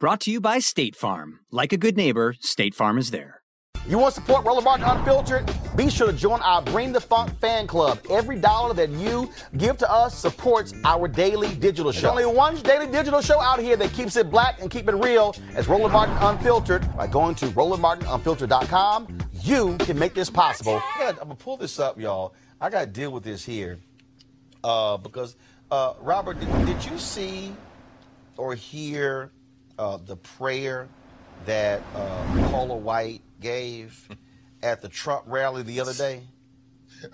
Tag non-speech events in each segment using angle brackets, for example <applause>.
Brought to you by State Farm. Like a good neighbor, State Farm is there. You want to support Roland Martin Unfiltered? Be sure to join our Bring the Funk fan club. Every dollar that you give to us supports our daily digital show. There's only one daily digital show out here that keeps it black and keep it real. It's Roland Martin Unfiltered. By going to RolandMartinUnfiltered.com, you can make this possible. Yeah, I'm gonna pull this up, y'all. I gotta deal with this here uh, because uh, Robert, did, did you see or hear? Uh, the prayer that uh, Paula White gave <laughs> at the Trump rally the other day?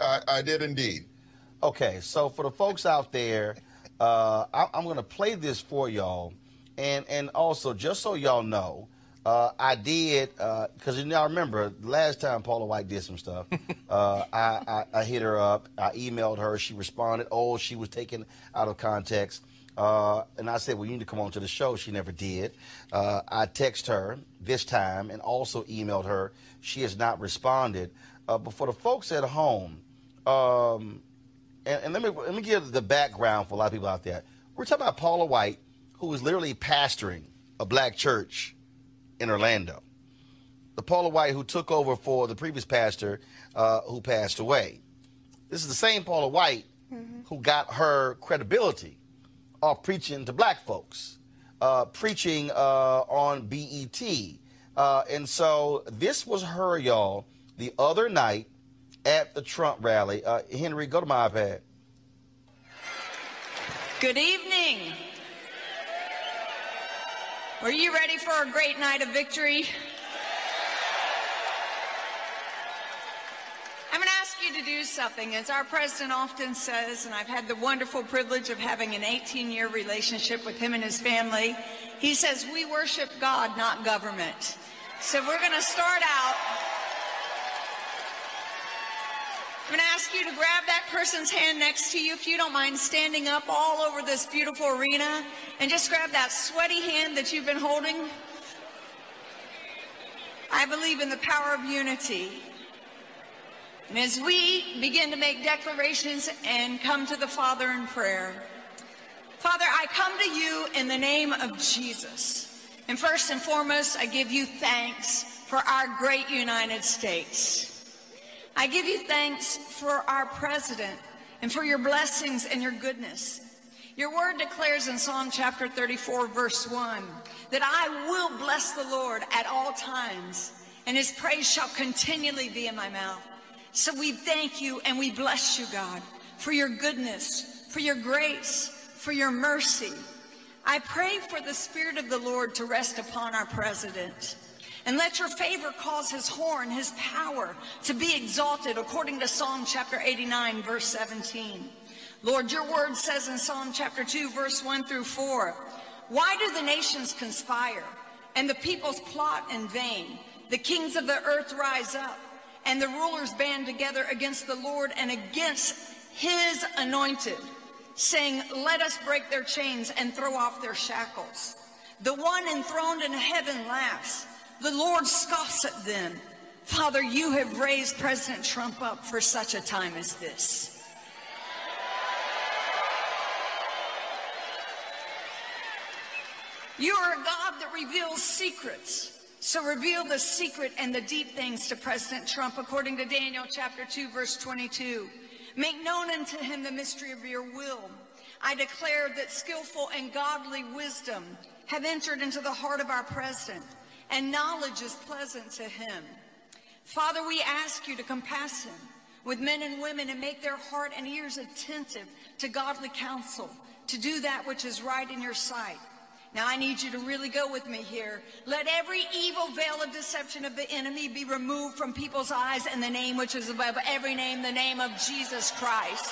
I, I did indeed. Okay, so for the folks out there, uh, I, am going to play this for y'all, and and also just so y'all know, uh, I did because uh, you know remember last time Paula White did some stuff. <laughs> uh, I, I, I hit her up, I emailed her, she responded. Oh, she was taken out of context. Uh, and I said, well, you need to come on to the show. She never did. Uh, I texted her this time and also emailed her. She has not responded. Uh, but for the folks at home, um, and, and, let me let me give the background for a lot of people out there. We're talking about Paula White, who is literally pastoring a black church in Orlando. The Paula White who took over for the previous pastor uh, who passed away. This is the same Paula White mm-hmm. who got her credibility are preaching to black folks, uh, preaching uh, on BET. Uh, and so this was her, y'all, the other night at the Trump rally. Uh, Henry, go to my iPad. Good evening. Are you ready for a great night of victory? To do something. As our president often says, and I've had the wonderful privilege of having an 18 year relationship with him and his family, he says, We worship God, not government. So we're going to start out. I'm going to ask you to grab that person's hand next to you, if you don't mind standing up all over this beautiful arena, and just grab that sweaty hand that you've been holding. I believe in the power of unity. And as we begin to make declarations and come to the Father in prayer, Father, I come to you in the name of Jesus. And first and foremost, I give you thanks for our great United States. I give you thanks for our president and for your blessings and your goodness. Your word declares in Psalm chapter 34, verse 1, that I will bless the Lord at all times, and his praise shall continually be in my mouth. So we thank you and we bless you, God, for your goodness, for your grace, for your mercy. I pray for the Spirit of the Lord to rest upon our president. And let your favor cause his horn, his power, to be exalted according to Psalm chapter 89, verse 17. Lord, your word says in Psalm chapter 2, verse 1 through 4, Why do the nations conspire and the peoples plot in vain? The kings of the earth rise up and the rulers band together against the Lord and against his anointed, saying, Let us break their chains and throw off their shackles. The one enthroned in heaven laughs. The Lord scoffs at them. Father, you have raised President Trump up for such a time as this. You are a God that reveals secrets. So reveal the secret and the deep things to President Trump according to Daniel chapter 2 verse 22. Make known unto him the mystery of your will. I declare that skillful and godly wisdom have entered into the heart of our president and knowledge is pleasant to him. Father, we ask you to compass him with men and women and make their heart and ears attentive to godly counsel, to do that which is right in your sight. Now, I need you to really go with me here. Let every evil veil of deception of the enemy be removed from people's eyes in the name which is above every name, the name of Jesus Christ.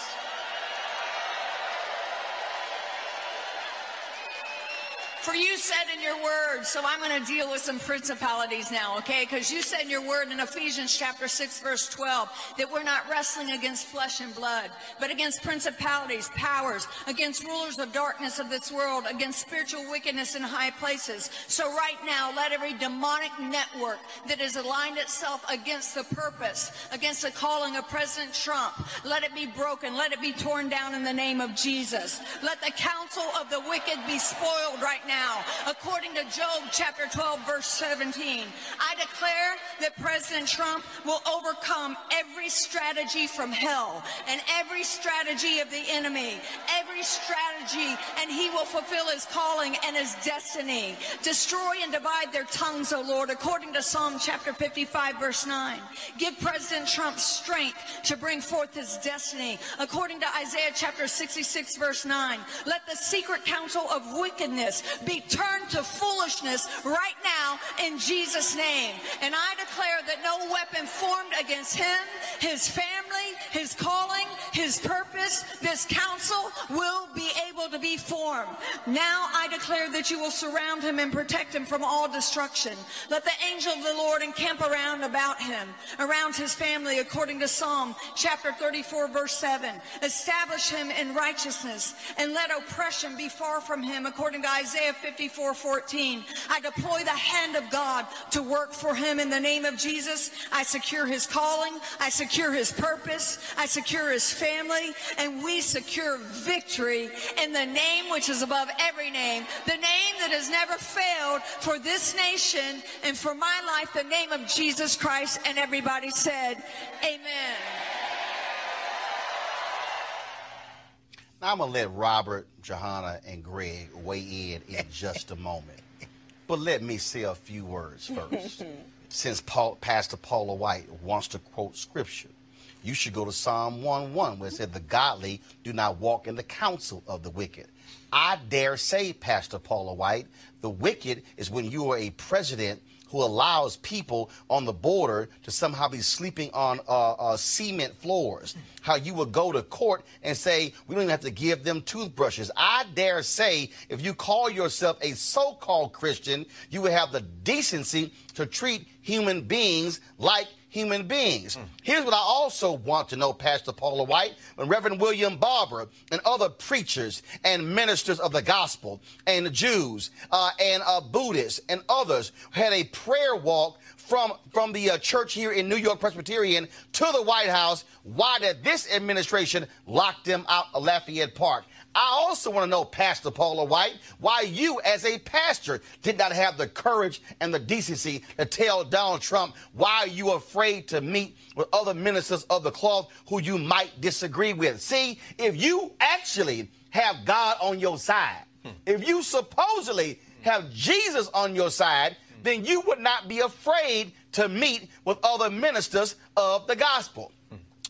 For you said in your word, so I'm going to deal with some principalities now, okay? Because you said in your word in Ephesians chapter 6, verse 12, that we're not wrestling against flesh and blood, but against principalities, powers, against rulers of darkness of this world, against spiritual wickedness in high places. So right now, let every demonic network that has aligned itself against the purpose, against the calling of President Trump, let it be broken, let it be torn down in the name of Jesus. Let the counsel of the wicked be spoiled right now now. According to Job chapter 12, verse 17, I declare that President Trump will overcome every strategy from hell and every strategy of the enemy, every strategy, and he will fulfill his calling and his destiny. Destroy and divide their tongues, O Lord, according to Psalm chapter 55, verse 9. Give President Trump strength to bring forth his destiny, according to Isaiah chapter 66, verse 9. Let the secret counsel of wickedness be turned to foolishness right now in Jesus' name. And I declare that no weapon formed against him, his family, his calling, his purpose, this counsel will be able to be formed. Now I declare that you will surround him and protect him from all destruction. Let the angel of the Lord encamp around about him, around his family, according to Psalm chapter 34, verse 7. Establish him in righteousness and let oppression be far from him, according to Isaiah Isaiah 54 14. I deploy the hand of God to work for him in the name of Jesus. I secure his calling. I secure his purpose. I secure his family. And we secure victory in the name which is above every name, the name that has never failed for this nation and for my life, the name of Jesus Christ. And everybody said, Amen. Now I'm gonna let Robert, Johanna, and Greg weigh in in just a moment. But let me say a few words first. <laughs> Since Paul, Pastor Paula White wants to quote scripture, you should go to Psalm 1:1 where it said, "The godly do not walk in the counsel of the wicked." I dare say, Pastor Paula White, the wicked is when you are a president who allows people on the border to somehow be sleeping on uh, uh, cement floors. How you would go to court and say, we don't even have to give them toothbrushes. I dare say, if you call yourself a so called Christian, you would have the decency to treat human beings like human beings. Mm. Here's what I also want to know, Pastor Paula White, when Reverend William Barber and other preachers and ministers of the gospel and Jews uh, and uh, Buddhists and others had a prayer walk from, from the uh, church here in New York Presbyterian to the White House. Why did this administration lock them out of Lafayette Park? I also want to know, Pastor Paula White, why you, as a pastor, did not have the courage and the decency to tell Donald Trump why you are afraid to meet with other ministers of the cloth who you might disagree with. See, if you actually have God on your side, if you supposedly have Jesus on your side, then you would not be afraid to meet with other ministers of the gospel.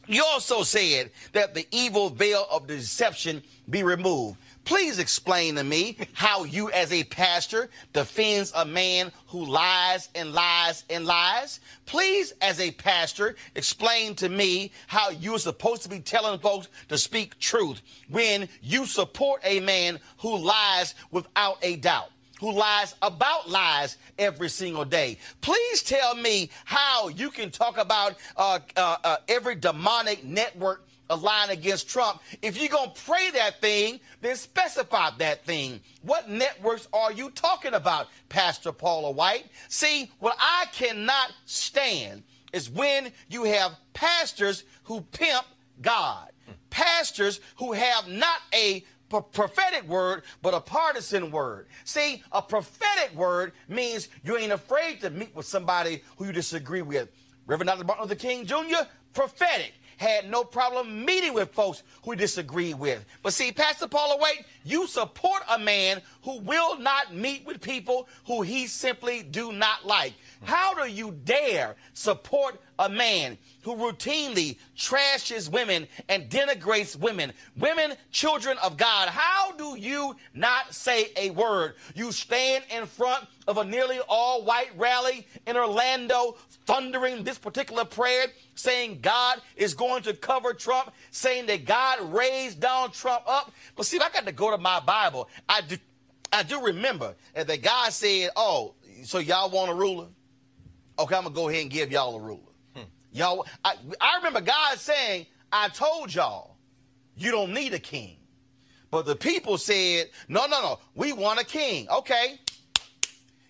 You also said that the evil veil of deception be removed. Please explain to me how you, as a pastor, defends a man who lies and lies and lies. Please, as a pastor, explain to me how you're supposed to be telling folks to speak truth when you support a man who lies without a doubt who lies about lies every single day. Please tell me how you can talk about uh, uh, uh, every demonic network aligned against Trump. If you're going to pray that thing, then specify that thing. What networks are you talking about, Pastor Paula White? See, what I cannot stand is when you have pastors who pimp God, pastors who have not a prophetic word, but a partisan word. See, a prophetic word means you ain't afraid to meet with somebody who you disagree with. Reverend Dr. Martin Luther King Jr., prophetic had no problem meeting with folks who disagreed with. But see, Pastor Paula White, you support a man who will not meet with people who he simply do not like. How do you dare support a man who routinely trashes women and denigrates women, women, children of God? How do you not say a word? You stand in front of a nearly all white rally in Orlando, thundering this particular prayer, saying God is going to cover Trump, saying that God raised Donald Trump up. But see, I got to go to my Bible. I do, I do remember that God said, Oh, so y'all want a ruler? Okay, I'm gonna go ahead and give y'all a ruler. Hmm. Y'all, I, I remember God saying, I told y'all, you don't need a king. But the people said, no, no, no, we want a king. Okay,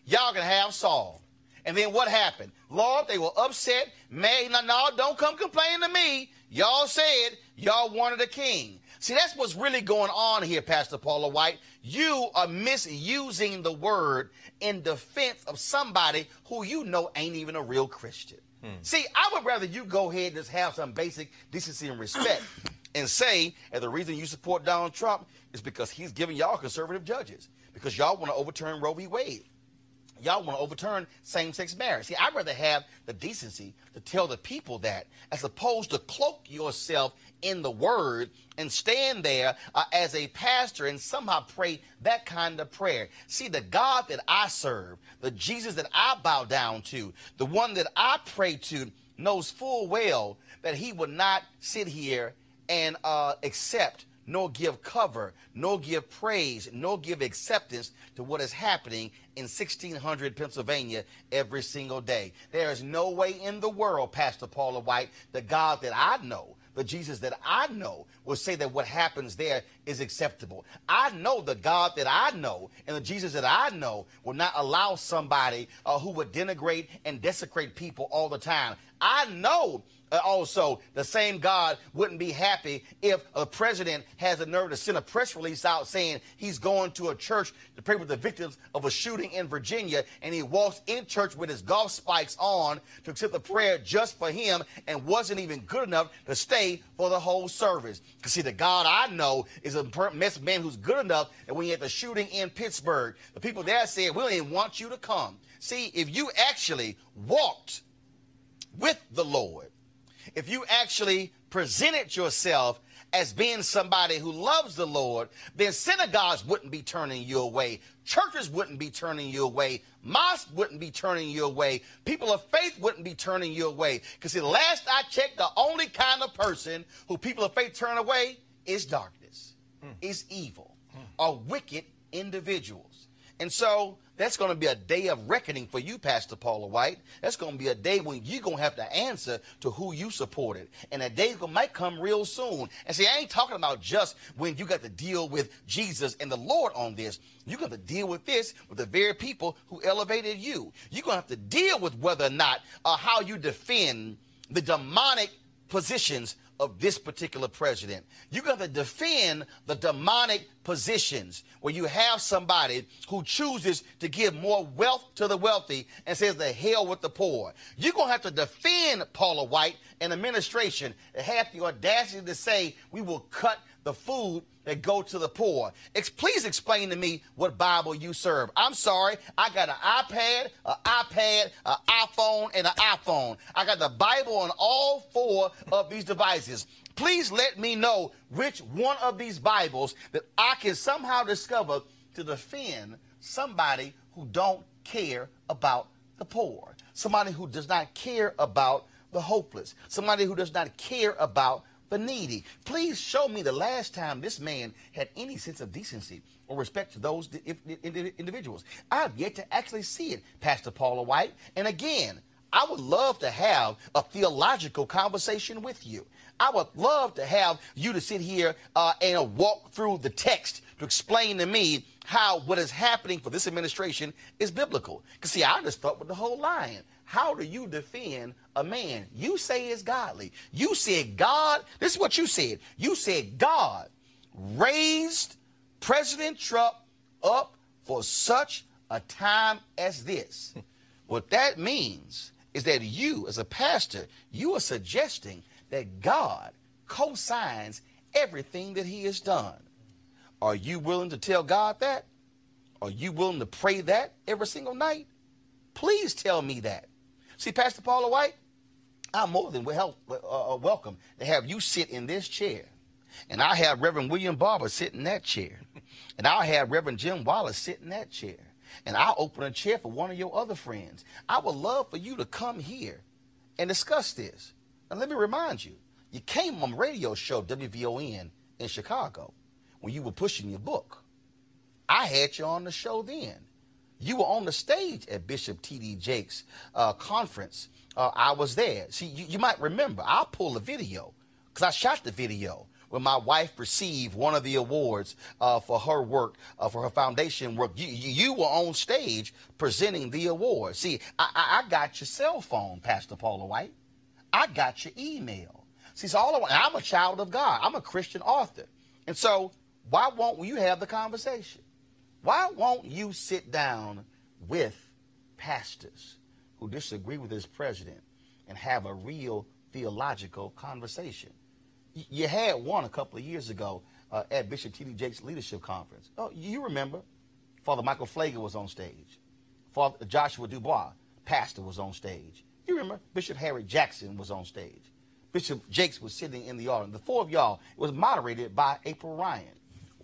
y'all can have Saul. And then what happened? Lord, they were upset. Man, no, no, don't come complain to me. Y'all said y'all wanted a king. See, that's what's really going on here, Pastor Paula White. You are misusing the word in defense of somebody who you know ain't even a real Christian. Hmm. See, I would rather you go ahead and just have some basic decency and respect <coughs> and say, and the reason you support Donald Trump is because he's giving y'all conservative judges, because y'all want to overturn Roe v. Wade y'all want to overturn same-sex marriage. See, I'd rather have the decency to tell the people that as opposed to cloak yourself in the word and stand there uh, as a pastor and somehow pray that kind of prayer. See, the God that I serve, the Jesus that I bow down to, the one that I pray to knows full well that he would not sit here and uh, accept nor give cover, nor give praise, nor give acceptance to what is happening in 1600 Pennsylvania every single day. There is no way in the world, Pastor Paula White, the God that I know, the Jesus that I know, will say that what happens there is acceptable. I know the God that I know and the Jesus that I know will not allow somebody uh, who would denigrate and desecrate people all the time. I know uh, also, the same God wouldn't be happy if a president has the nerve to send a press release out saying he's going to a church to pray with the victims of a shooting in Virginia, and he walks in church with his golf spikes on to accept the prayer just for him and wasn't even good enough to stay for the whole service. Because, see, the God I know is a mess man who's good enough that when you had the shooting in Pittsburgh, the people there said, We don't even want you to come. See, if you actually walked with the Lord, if you actually presented yourself as being somebody who loves the Lord, then synagogues wouldn't be turning you away. Churches wouldn't be turning you away. Mosques wouldn't be turning you away. People of faith wouldn't be turning you away. Because the last I checked, the only kind of person who people of faith turn away is darkness, mm. is evil, mm. are wicked individuals. And so that's going to be a day of reckoning for you, Pastor Paula White. That's going to be a day when you're going to have to answer to who you supported. And that day might come real soon. And see, I ain't talking about just when you got to deal with Jesus and the Lord on this. You're going to deal with this with the very people who elevated you. You're going to have to deal with whether or not uh, how you defend the demonic positions of this particular president. You got to defend the demonic positions where you have somebody who chooses to give more wealth to the wealthy and says the hell with the poor. You're going to have to defend Paula White and administration that have the audacity to say we will cut the food that go to the poor. Ex- please explain to me what Bible you serve. I'm sorry, I got an iPad, an iPad, an iPhone, and an iPhone. I got the Bible on all four of these devices. Please let me know which one of these Bibles that I can somehow discover to defend somebody who don't care about the poor, somebody who does not care about the hopeless, somebody who does not care about the needy. Please show me the last time this man had any sense of decency or respect to those individuals. I've yet to actually see it, Pastor Paula White. And again, I would love to have a theological conversation with you. I would love to have you to sit here uh, and walk through the text to explain to me how what is happening for this administration is biblical. Because, see, I just thought with the whole line. How do you defend a man you say is godly? You said God, this is what you said. You said God raised President Trump up for such a time as this. <laughs> what that means is that you, as a pastor, you are suggesting that God co signs everything that he has done. Are you willing to tell God that? Are you willing to pray that every single night? Please tell me that. See, Pastor Paula White, I'm more than well, uh, uh, welcome to have you sit in this chair. And I have Reverend William Barber sit in that chair. And I'll have Reverend Jim Wallis sit in that chair. And I'll open a chair for one of your other friends. I would love for you to come here and discuss this. And let me remind you, you came on radio show WVON in Chicago when you were pushing your book. I had you on the show then. You were on the stage at Bishop T.D. Jakes' uh, conference. Uh, I was there. See, you, you might remember. I'll pull a video because I shot the video when my wife received one of the awards uh, for her work, uh, for her foundation work. You, you, were on stage presenting the award. See, I, I, got your cell phone, Pastor Paula White. I got your email. See, so all I, want, I'm a child of God. I'm a Christian author. And so why won't you have the conversation? Why won't you sit down with pastors who disagree with this president and have a real theological conversation? You had one a couple of years ago uh, at Bishop T.D. Jakes' leadership conference. Oh, you remember? Father Michael Pfleger was on stage. Father Joshua Dubois, pastor, was on stage. You remember? Bishop Harry Jackson was on stage. Bishop Jakes was sitting in the audience. The four of y'all, was moderated by April Ryan.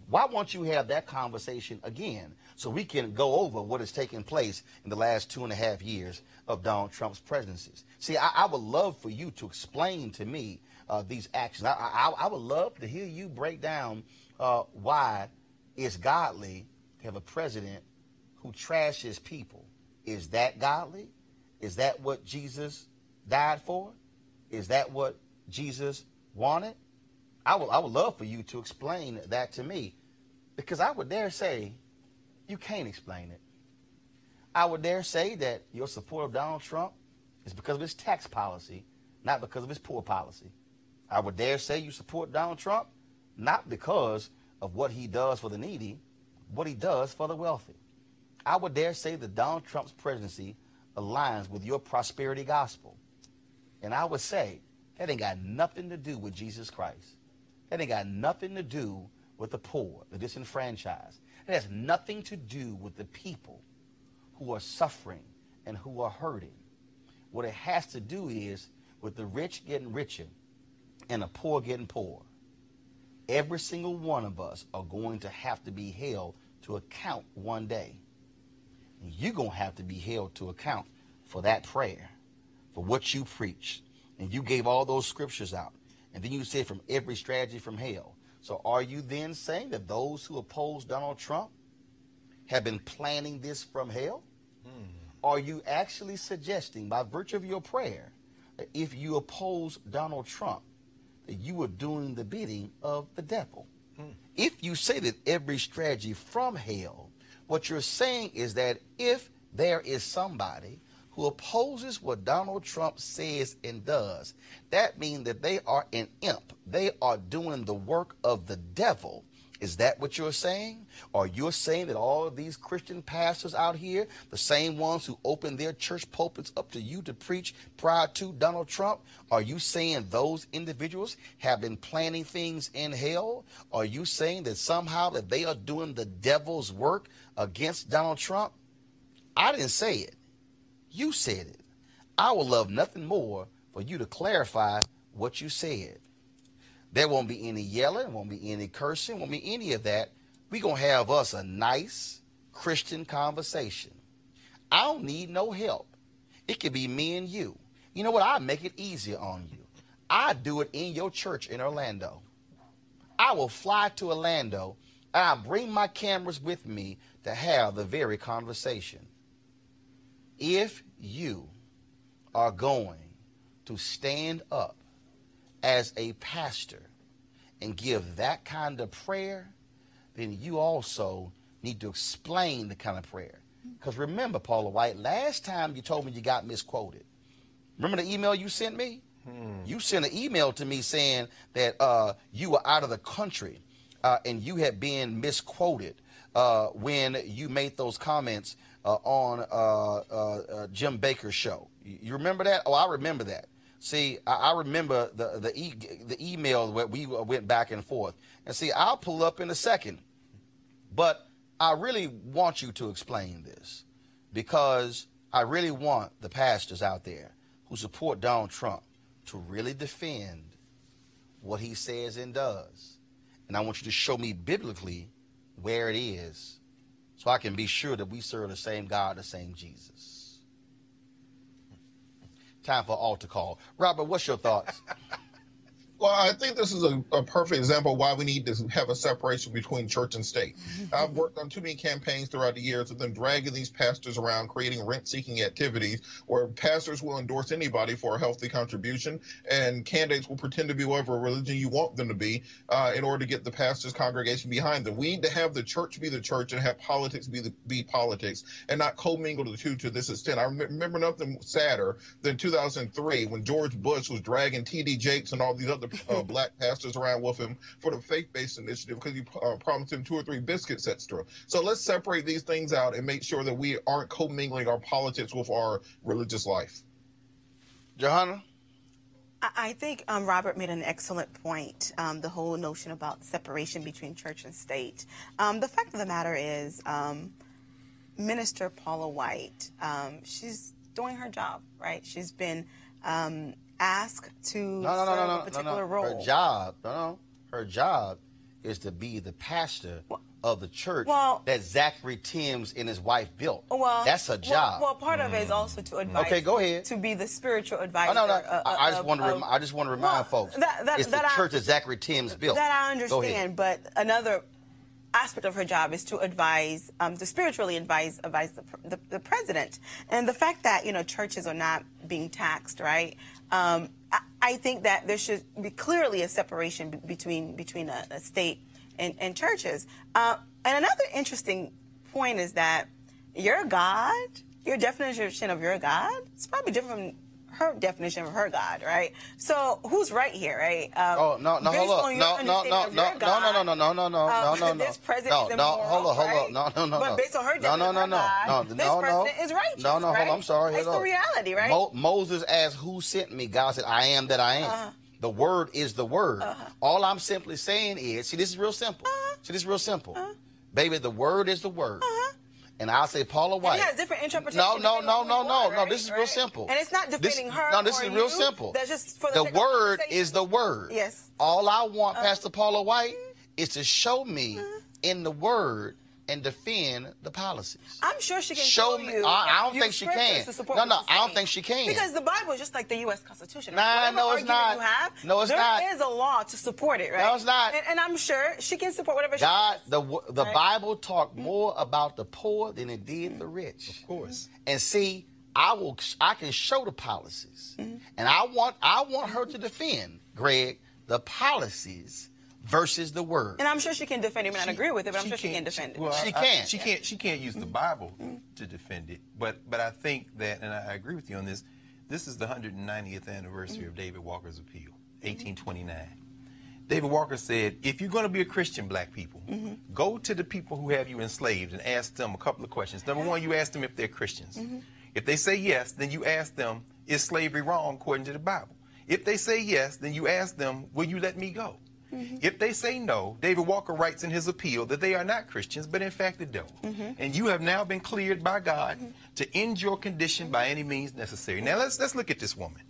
Why won't you have that conversation again so we can go over what has taken place in the last two and a half years of Donald Trump's presidencies? See, I, I would love for you to explain to me uh, these actions. I, I, I, would love to hear you break down uh, why it's godly to have a president who trashes people. Is that godly? Is that what Jesus died for? Is that what Jesus wanted? I would, I would love for you to explain that to me. Because I would dare say you can't explain it. I would dare say that your support of Donald Trump is because of his tax policy, not because of his poor policy. I would dare say you support Donald Trump not because of what he does for the needy, what he does for the wealthy. I would dare say that Donald Trump's presidency aligns with your prosperity gospel. And I would say that ain't got nothing to do with Jesus Christ. That ain't got nothing to do with the poor, the disenfranchised. It has nothing to do with the people who are suffering and who are hurting. What it has to do is with the rich getting richer and the poor getting poor. Every single one of us are going to have to be held to account one day. You're going to have to be held to account for that prayer, for what you preached. And you gave all those scriptures out. And then you said from every strategy from hell. So are you then saying that those who oppose Donald Trump have been planning this from hell? Hmm. Are you actually suggesting, by virtue of your prayer, that if you oppose Donald Trump, that you are doing the bidding of the devil? Hmm. If you say that every strategy from hell, what you're saying is that if there is somebody who opposes what Donald Trump says and does. That means that they are an imp. They are doing the work of the devil. Is that what you're saying? Or you're saying that all of these Christian pastors out here, the same ones who opened their church pulpits up to you to preach prior to Donald Trump, are you saying those individuals have been planning things in hell? Are you saying that somehow that they are doing the devil's work against Donald Trump? I didn't say it. You said it. I would love nothing more for you to clarify what you said. There won't be any yelling, won't be any cursing, won't be any of that. We're going to have us a nice Christian conversation. I don't need no help. It could be me and you. You know what? I make it easier on you. I do it in your church in Orlando. I will fly to Orlando and I bring my cameras with me to have the very conversation. If you are going to stand up as a pastor and give that kind of prayer, then you also need to explain the kind of prayer. Because remember, Paula White, last time you told me you got misquoted. Remember the email you sent me? Hmm. You sent an email to me saying that uh, you were out of the country uh, and you had been misquoted uh, when you made those comments on uh, uh, Jim Bakker's show. You remember that? Oh, I remember that. See, I, I remember the the, e- the email where we went back and forth. And see, I'll pull up in a second, but I really want you to explain this because I really want the pastors out there who support Donald Trump to really defend what he says and does. And I want you to show me biblically where it is so I can be sure that we serve the same God, the same Jesus. Time for altar call. Robert, what's your thoughts? <laughs> Well, I think this is a, a, perfect example of why we need to have a separation between church and state. <laughs> I've worked on too many campaigns throughout the years of them dragging these pastors around, creating rent seeking activities where pastors will endorse anybody for a healthy contribution, and candidates will pretend to be whatever religion you want them to be uh, in order to get the pastor's congregation behind them. We need to have the church be the church and have politics be the, be politics and not commingle the two to this extent. I remember nothing sadder than 2003 when George Bush was dragging T.D. Jakes and all these other uh, black pastors around with him for the faith-based initiative because he uh, promised him two or three biscuits, etc. So let's separate these things out and make sure that we aren't commingling our politics with our religious life. Johanna? I think um, Robert made an excellent point. Um, the whole notion about separation between church and state. Um, the fact of the matter is, um, Minister Paula White, um, she's doing her job, right? She's been um, asked to no, no, serve no, no, a particular role. Her job, no, no, her job is to be the pastor well, of the church well, that Zachery Tims and his wife built. Well, that's a job. Well, well part mm. of it is also to advise. Okay, go ahead. To be the spiritual advisor. Oh, no, no. Uh, I, just want to. Rem- I just want to remind well, folks. That, that, it's that the I, church that Zachery Tims built. That I understand, but another aspect of her job is to advise, um, to spiritually advise, advise the, the, the, president. And the fact that you know churches are not being taxed, right? Um, I, I, think that there should be clearly a separation b- between between a, a state and, and churches. Uh, and another interesting point is that your God, your definition of your God, is probably different her definition of her God, right? So who's right here, right? Um, oh no, no, hold on, no, no, no, no, no, no, <laughs> no, no, no, no, no, no, no, no. This president no, no, hold on, hold on, no, no, no, But based on her definition no, no, no, no, no, this no, president is righteous, No, no, hold on, I'm sorry. It's the reality, right? Mo- Moses asked, "Who sent me?" God said, "I am that I am." Uh-huh. The word is the word. Uh-huh. All I'm simply saying is, see, this is real simple. Uh-huh. See, this is real simple. Uh-huh. Baby, the word is the word. Uh-huh. And I'll say Paula White. And has different interpretations. No, no, no, no, no, no. This is real simple. And it's not defending this, her. No, this is real you. simple. That's just for the, the word is the word. Yes. All I want, uh, Pastor Paula White, is to show me uh, in the word and defend the policies. I'm sure she can show, me. I, I don't think she can. No, no, I don't think she can. Because the Bible is just like the U.S. Constitution. Nah, no, it's not. You have, no, it's there not. There is a law to support it, right? No, it's not. And, and I'm sure she can support whatever God, she wants. the the right? Bible talked more about the poor than it did the rich. Of course. And see, I will. I can show the policies, mm-hmm. and I want. I want her to defend, Greg, the policies versus the word. And I'm sure she can defend it. I mean, I agree with it, but I'm she sure she can can't- defend it. Well, She I- I- can. she can't. She can't use the mm-hmm. Bible to defend it. But but I think that, and I agree with you on this. This is the 190th anniversary of mm-hmm. David Walker's appeal, 1829. David Walker said, if you're going to be a Christian, black people, mm-hmm. go to the people who have you enslaved and ask them a couple of questions. Number one, you ask them if they're Christians. If they say yes, then you ask them, is slavery wrong according to the Bible? If they say yes, then you ask them, will you let me go? Mm-hmm. If they say no, David Walker writes in his appeal that they are not Christians, but in fact the devil. Mm-hmm. And you have now been cleared by God mm-hmm. to end your condition by any means necessary. Now let's let's look at this woman.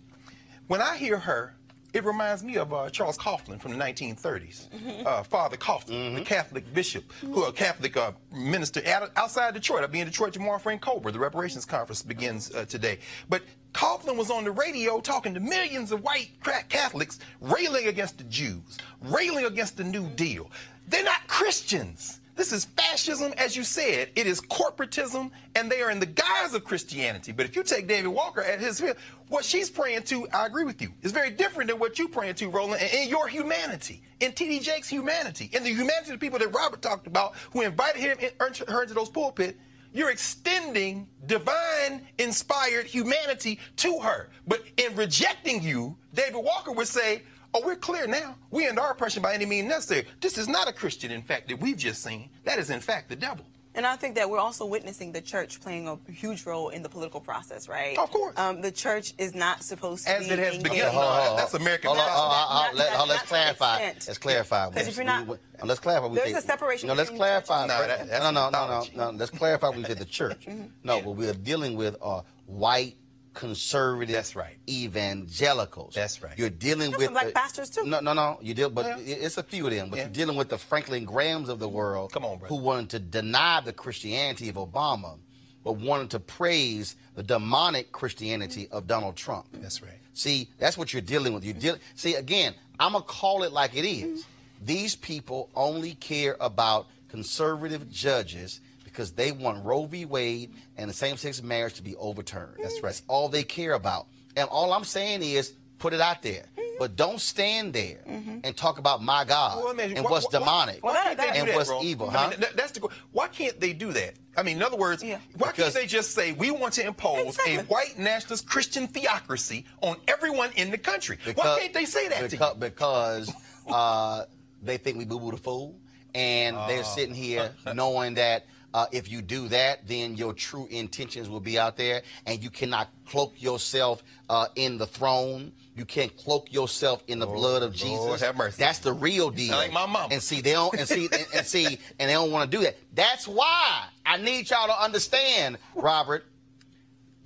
When I hear her, it reminds me of uh, Charles Coughlin from the 1930s. Uh, Father Coughlin, the Catholic bishop, who a Catholic uh, minister out, outside Detroit. I'll be in Detroit tomorrow for Cobra. The reparations conference begins uh, today. But Coughlin was on the radio talking to millions of white Catholics, railing against the Jews, railing against the New Deal. They're not Christians. This is fascism, as you said. It is corporatism, and they are in the guise of Christianity. But if you take David Walker at his, what she's praying to, I agree with you, is very different than what you're praying to, Roland, and in your humanity, in T.D. Jakes' humanity, in the humanity of the people that Robert talked about, who invited him, in, her into those pulpit. You're extending divine inspired humanity to her. But in rejecting you, David Walker would say, Oh, we're clear now. We end our oppression by any means necessary. This is not a Christian, in fact, that we've just seen. That is, in fact, the devil. And I think that we're also witnessing the church playing a huge role in the political process, right? Of course. Um, the church is not supposed to As be it has engaged- begun. Hold on, hold That's American Hold on, hold hold Not- let- not- hold uh, let's not clarify. extent. Let's clarify. 'Cause if you're not- We- we- uh, let's clarify. We There's say- a separation No, let's clarify. No, that- that's no, no, no, no, no. Let's clarify. We said the church. Mm-hmm. No, Yeah. what we are dealing with are white conservative. That's right. Evangelicals. That's right. You're dealing There's with black the- pastors, too. No, no, no. You deal, but oh, Yeah. it's a few of them. But Yeah. you're dealing with the Franklin Grahams of the world. Come on, brother. Who wanted to deny the Christianity of Obama, but wanted to praise the demonic Christianity of Donald Trump. That's right. See, that's what you're dealing with. You deal. See, again, I'm gonna call it like it is. Mm-hmm. These people only care about conservative judges because they want Roe v. Wade and the same-sex marriage to be overturned. That's right. That's all they care about. And all I'm saying is, put it out there. But don't stand there and talk about my God Well, let me ask you, and why- what's why- demonic Why, can't they do and that, what's bro? evil, I mean, that's the. Why can't they do that? I mean, in other words, Yeah. why Because- can't they just say we want to impose Exactly. a white nationalist Christian theocracy on everyone in the country? why can't they say that Because, to you? because uh, they think we boo boo the fool, and they're Oh. sitting here <laughs> knowing that uh, if you do that, then your true intentions will be out there, and you cannot cloak yourself uh, in the throne. You can't cloak yourself in the blood of Jesus. Lord have mercy. That's the real deal. like my mama. And see, they don't and see and, and see, and they don't want to do that. That's why I need y'all to understand, Robert.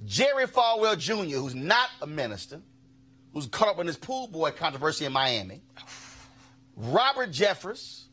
Jerry Falwell Jr., who's not a minister, who's caught up in this pool boy controversy in Miami, Robert Jeffress,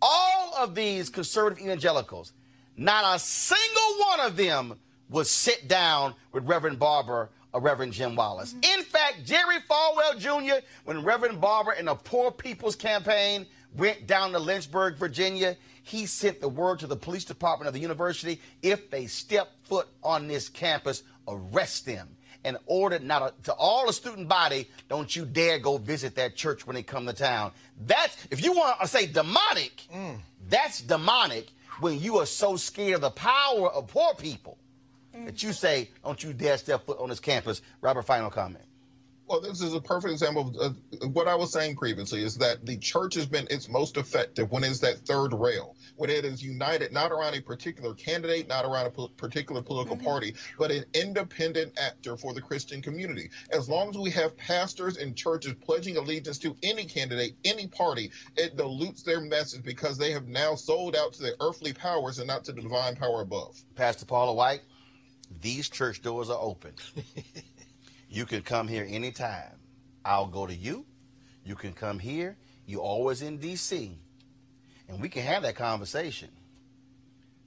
all of these conservative evangelicals, not a single one of them would sit down with Reverend Barber or Reverend Jim Wallis. Mm-hmm. In fact, Jerry Falwell Jr., when Reverend Barber and the Poor People's Campaign went down to Lynchburg, Virginia, he sent the word to the police department of the university if they step foot on this campus, arrest them. And ordered not a, to all the student body, don't you dare go visit that church when they come to town. That's if you want to say demonic, mm. that's demonic when you are so scared of the power of poor people that you say, don't you dare step foot on this campus. Robert, final comment. Well, this is a perfect example of uh, what I was saying previously is that the church has been its most effective when it's that third rail, when it is united not around a particular candidate, not around a po- particular political party, but an independent actor for the Christian community. As long as we have pastors and churches pledging allegiance to any candidate, any party, it dilutes their message because they have now sold out to the earthly powers and not to the divine power above. Pastor Paula White, these church doors are open. <laughs> you can come here anytime. I'll go to you. You can come here. You're always in D.C. And we can have that conversation.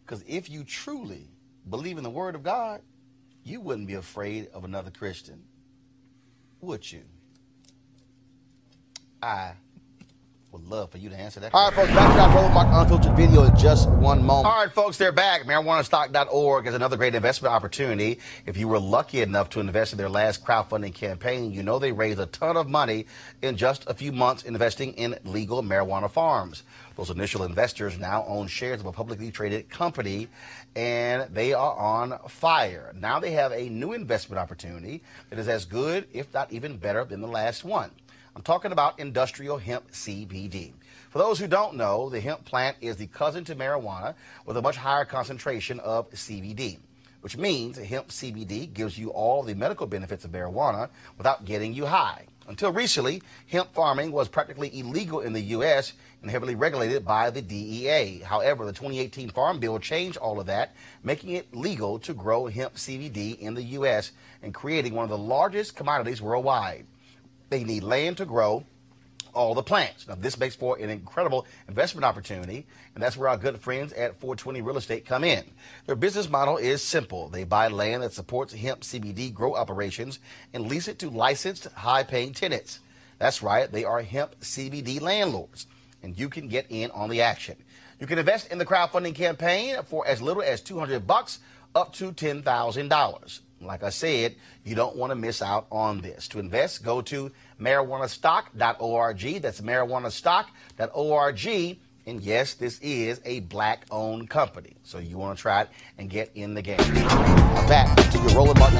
Because if you truly believe in the Word of God, you wouldn't be afraid of another Christian, would you? I Would love for you to answer that. All right, folks, back to our Roland Mark Unfiltered video in just one moment. All right, folks, they're back. MarijuanaStock.org is another great investment opportunity. If you were lucky enough to invest in their last crowdfunding campaign, you know they raised a ton of money in just a few months investing in legal marijuana farms. Those initial investors now own shares of a publicly traded company and they are on fire. Now they have a new investment opportunity that is as good, if not even better, than the last one. I'm talking about industrial hemp CBD. For those who don't know, the hemp plant is the cousin to marijuana with a much higher concentration of CBD, which means hemp CBD gives you all the medical benefits of marijuana without getting you high. Until recently, hemp farming was practically illegal in the U.S. and heavily regulated by the DEA. However, the 2018 Farm Bill changed all of that, making it legal to grow hemp CBD in the U.S. and creating one of the largest commodities worldwide. They need land to grow all the plants. Now, this makes for an incredible investment opportunity, and that's where our good friends at 420 Real Estate come in. Their business model is simple. They buy land that supports hemp CBD grow operations and lease it to licensed, high paying tenants. That's right, they are hemp CBD landlords, and you can get in on the action. You can invest in the crowdfunding campaign for as little as 200 bucks up to $10,000. Like I said, you don't want to miss out on this. To invest, go to marijuanastock.org. That's marijuanastock.org. And yes, this is a black owned company. So you want to try it and get in the game. Now back to your Roland Martin